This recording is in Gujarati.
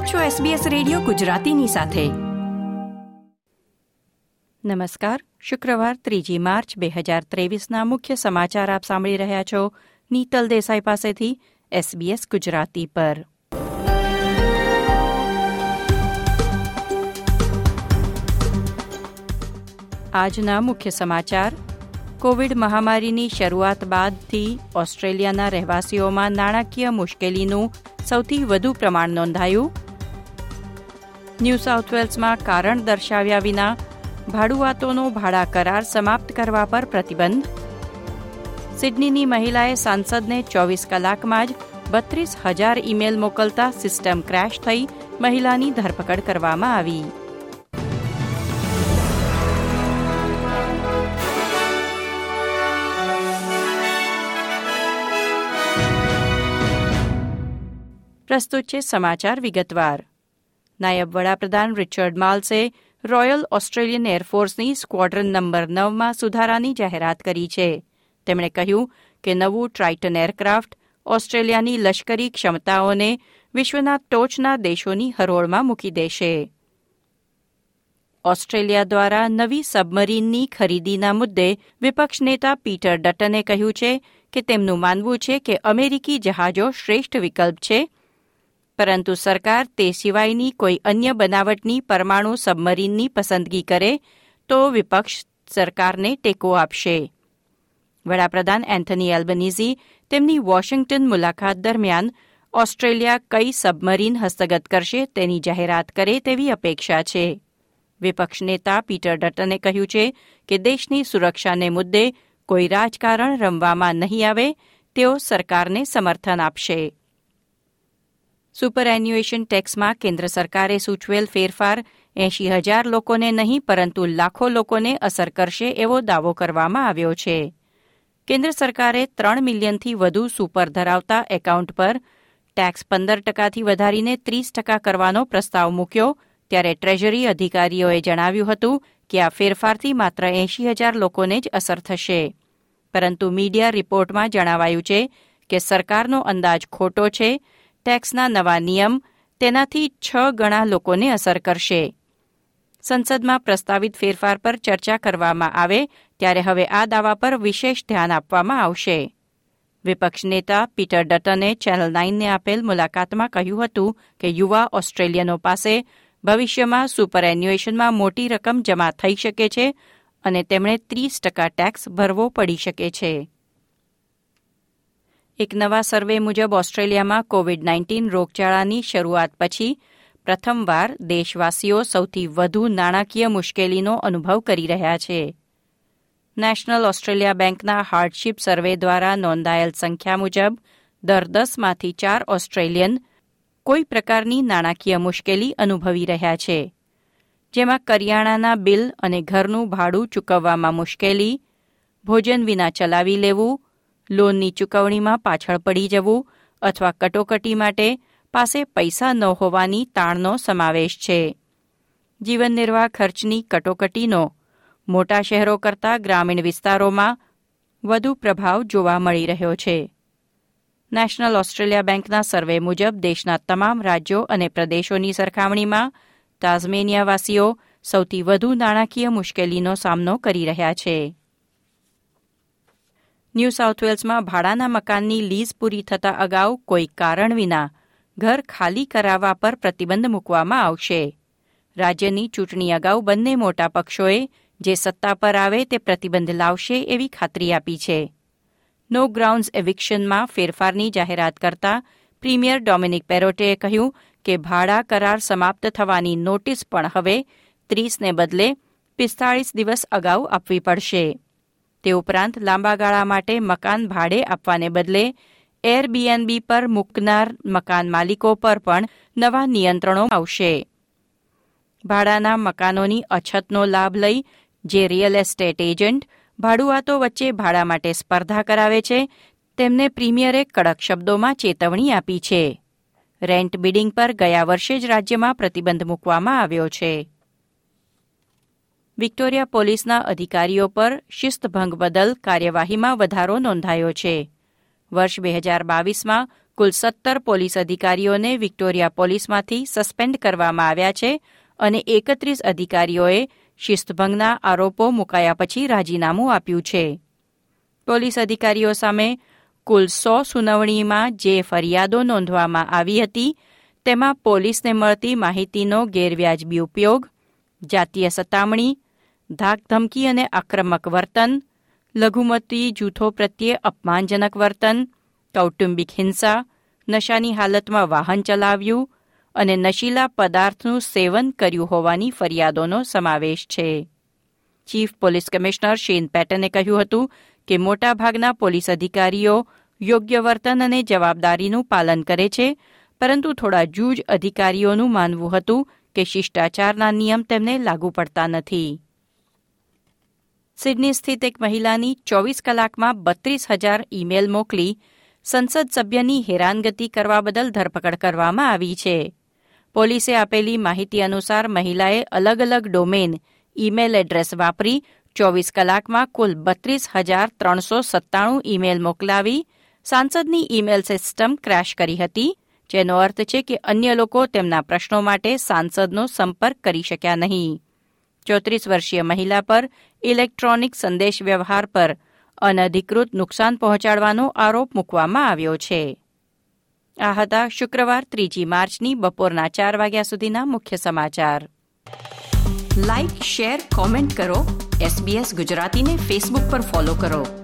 આપ છો SBS રેડિયો ગુજરાતીની સાથે. નમસ્કાર, શુક્રવાર ત્રીજી માર્ચ બે હજાર ત્રેવીસના મુખ્ય સમાચાર આપ સાંભળી રહ્યા છો નીતલ દેસાઈ પાસેથી SBS ગુજરાતી પર. આજના મુખ્ય સમાચાર, કોવિડ મહામારીની શરૂઆત બાદથી ઓસ્ટ્રેલિયાના રહેવાસીઓમાં નાણાકીય મુશ્કેલીનું સૌથી વધુ પ્રમાણ નોંધાયું. ન્યૂ સાઉથ વેલ્સમાં કારણ દર્શાવ્યા વિના ભાડુઆતોનો ભાડા કરાર સમાપ્ત કરવા પર પ્રતિબંધ. સિડનીની મહિલાએ સાંસદને ચોવીસ કલાકમાં જ બત્રીસ હજાર ઇમેલ મોકલતા સિસ્ટમ ક્રેશ થઈ મહિલાની ધરપકડ કરવામાં આવી. પ્રસ્તુત છે સમાચાર વિગતવાર. નાયબ વડાપ્રધાન રિચર્ડ માલ્સે રોયલ ઓસ્ટ્રેલિયન એરફોર્સની સ્ક્વોડ્રન નંબર નવમાં સુધારાની જાહેરાત કરી છે. તેમણે કહ્યું કે નવું ટ્રાઇટન એરક્રાફ્ટ ઓસ્ટ્રેલિયાની લશ્કરી ક્ષમતાઓને વિશ્વના ટોચના દેશોની હરોળમાં મૂકી દેશે. ઓસ્ટ્રેલિયા દ્વારા નવી સબમરીનની ખરીદીના મુદ્દે વિપક્ષ નેતા પીટર ડટને કહ્યું છે કે તેમનું માનવું છે કે અમેરિકી જહાજો શ્રેષ્ઠ વિકલ્પ છે પરંતુ સરકાર તે સિવાયની કોઈ અન્ય બનાવટની પરમાણુ સબમરીનની પસંદગી કરે, તો વિપક્ષ સરકારને ટેકો આપશે. વડાપ્રધાન એન્થની એલ્બનીઝી તેમની વોશિંગ્ટન મુલાકાત દરમિયાન ઓસ્ટ્રેલિયા કઈ સબમરીન હસ્તગત કરશે તેની જાહેરાત કરે તેવી અપેક્ષા છે. વિપક્ષ નેતા પીટર ડટને કહ્યું છે કે દેશની સુરક્ષાને મુદ્દે કોઈ રાજકારણ રમવામાં નહીં આવે, તેઓ સરકારને સમર્થન આપશે. સુપર એન્યુએશન ટેક્સમાં કેન્દ્ર સરકારે સૂચવેલ ફેરફાર એંશી હજાર લોકોને નહીં, પરંતુ લાખો લોકોને અસર કરશે એવો દાવો કરવામાં આવ્યો છે. કેન્દ્ર સરકારે ત્રણ મિલિયનથી વધુ સુપર ધરાવતા એકાઉન્ટ પર ટેક્સ પંદર ટકાથી વધારીને ત્રીસ ટકા કરવાનો પ્રસ્તાવ મૂક્યો, ત્યારે ટ્રેઝરી અધિકારીઓએ જણાવ્યું હતું કે આ ફેરફારથી માત્ર એંશી હજાર લોકોને જ અસર થશે. પરંતુ મીડિયા રિપોર્ટમાં જણાવાયું છે કે સરકારનો અંદાજ ખોટો છે ટેક્સના નવા નિયમ તેનાથી છ ગણા લોકોને અસર કરશે. સંસદમાં પ્રસ્તાવિત ફેરફાર પર ચર્ચા કરવામાં આવે ત્યારે હવે આ દાવા પર વિશેષ ધ્યાન આપવામાં આવશે. વિપક્ષ નેતા પીટર ડટને ચેનલ નાઇનને આપેલ મુલાકાતમાં કહ્યું હતું કે યુવા ઓસ્ટ્રેલિયનો પાસે ભવિષ્યમાં સુપર એન્યુએશનમાં મોટી રકમ જમા થઈ શકે છે અને તેમણે ત્રીસ ટકા ટેક્સ ભરવો પડી શકે છે. એક નવા સર્વે મુજબ ઓસ્ટ્રેલિયામાં કોવિડ નાઇન્ટીન રોગચાળાની શરૂઆત પછી પ્રથમવાર દેશવાસીઓ સૌથી વધુ નાણાકીય મુશ્કેલીનો અનુભવ કરી રહ્યા છે. નેશનલ ઓસ્ટ્રેલિયા બેંકના હાર્ડશીપ સર્વે દ્વારા નોંધાયેલ સંખ્યા મુજબ દર દસમાંથી ચાર ઓસ્ટ્રેલિયન કોઈ પ્રકારની નાણાકીય મુશ્કેલી અનુભવી રહ્યા છે. જેમાં કરિયાણાના બિલ અને ઘરનું ભાડું ચૂકવવામાં મુશ્કેલી, ભોજન વિના ચલાવી લેવું લોનની ચૂકવણીમાં પાછળ પડી જવું અથવા કટોકટી માટે પાસે પૈસા ન હોવાની તાણનો સમાવેશ છે. જીવન નિર્વાહ ખર્ચની કટોકટીનો મોટા શહેરો કરતાં ગ્રામીણ વિસ્તારોમાં વધુ પ્રભાવ જોવા મળી રહ્યો છે. નેશનલ ઓસ્ટ્રેલિયા બેંકના સર્વે મુજબ દેશના તમામ રાજ્યો અને પ્રદેશોની સરખામણીમાં તાઝમેનિયાવાસીઓ સૌથી વધુ નાણાકીય મુશ્કેલીનો સામનો કરી રહ્યા છે. ન્યૂ સાઉથ વેલ્સમાં ભાડાના મકાનની લીઝ પૂરી થતા અગાઉ કોઈ કારણ વિના ઘર ખાલી કરાવવા પર પ્રતિબંધ મૂકવામાં આવશે. રાજ્યની ચૂંટણી અગાઉ બંને મોટા પક્ષોએ જે સત્તા પર આવે તે પ્રતિબંધ લાવશે એવી ખાતરી આપી છે. નો ગ્રાઉન્ડ્સ એવિક્શનમાં ફેરફારની જાહેરાત કરતા પ્રીમિયર ડોમિનિક પેરોટેએ કહ્યું કે ભાડા કરાર સમાપ્ત થવાની નોટિસ પણ હવે ત્રીસને બદલે પિસ્તાળીસ દિવસ અગાઉ આપવી પડશે. તે ઉપરાંત લાંબા ગાળા માટે મકાન ભાડે આપવાને બદલે એરબીએનબી પર મૂકનાર મકાન માલિકો પર પણ નવા નિયંત્રણો આવશે. ભાડાના મકાનોની અછતનો લાભ લઈ જે રિયલ એસ્ટેટ એજન્ટ ભાડુઆતો વચ્ચે ભાડા માટે સ્પર્ધા કરાવે છે, તેમને પ્રીમિયરે કડક શબ્દોમાં ચેતવણી આપી છે. રેન્ટ બિડિંગ પર ગયા વર્ષે જ રાજ્યમાં પ્રતિબંધ મૂકવામાં આવ્યો છે. વિક્ટોરિયા પોલીસના અધિકારીઓ પર શિસ્તભંગ બદલ કાર્યવાહીમાં વધારો નોંધાયો છે. વર્ષ બે હજાર બાવીસમાં કુલ સત્તર પોલીસ અધિકારીઓને વિક્ટોરિયા પોલીસમાંથી સસ્પેન્ડ કરવામાં આવ્યા છે અને એકત્રીસ અધિકારીઓએ શિસ્તભંગના આરોપો મુકાયા પછી રાજીનામું આપ્યું છે. પોલીસ અધિકારીઓ સામે કુલ સો સુનાવણીમાં જે ફરિયાદો નોંધવામાં આવી હતી, તેમાં પોલીસને મળતી માહિતીનો ગેરવ્યાજબી ઉપયોગ, જાતીય સતામણી ધાકધમકી અને આક્રમક વર્તન, લઘુમતી જૂથો પ્રત્યે અપમાનજનક વર્તન, કૌટુંબિક હિંસા, નશાની હાલતમાં વાહન ચલાવ્યું અને નશીલા પદાર્થનું સેવન કર્યું હોવાની ફરિયાદોનો સમાવેશ છે. ચીફ પોલીસ કમિશનર શેન પેટને કહ્યું હતું કે મોટાભાગના પોલીસ અધિકારીઓ યોગ્ય વર્તન અને જવાબદારીનું પાલન કરે છે, પરંતુ થોડા જૂજ અધિકારીઓનું માનવું હતું કે શિષ્ટાચારના નિયમ તેમને લાગુ પડતા નથી. સિડની સ્થિત એક મહિલાની ચોવીસ કલાકમાં બત્રીસ હજાર ઇમેલ મોકલી સંસદ સભ્યની હેરાનગતિ કરવા બદલ ધરપકડ કરવામાં આવી છે. પોલીસે આપેલી માહિતી અનુસાર મહિલાએ અલગ અલગ ડોમેન ઇમેલ એડ્રેસ વાપરી ચોવીસ કલાકમાં કુલ બત્રીસ હજાર ત્રણસો સત્તાણું ઇમેલ મોકલાવી સાંસદની ઇમેલ સિસ્ટમ ક્રેશ કરી હતી, જેનો અર્થ છે કે અન્ય લોકો તેમના પ્રશ્નો માટે સાંસદનો સંપર્ક કરી શક્યા નહીં. ચોત્રીસ વર્ષીય મહિલા પર ઇલેક્ટ્રોનિક સંદેશ વ્યવહાર પર અનધિકૃત નુકસાન પહોંચાડવાનો આરોપ મૂકવામાં આવ્યો છે. આ હતા શુક્રવાર ત્રીજી માર્ચની બપોરના ચાર વાગ્યા સુધીના મુખ્ય સમાચાર. લાઇક શેર કોમેન્ટ કરો. એસબીએસ ગુજરાતીને ફેસબુક પર ફોલો કરો.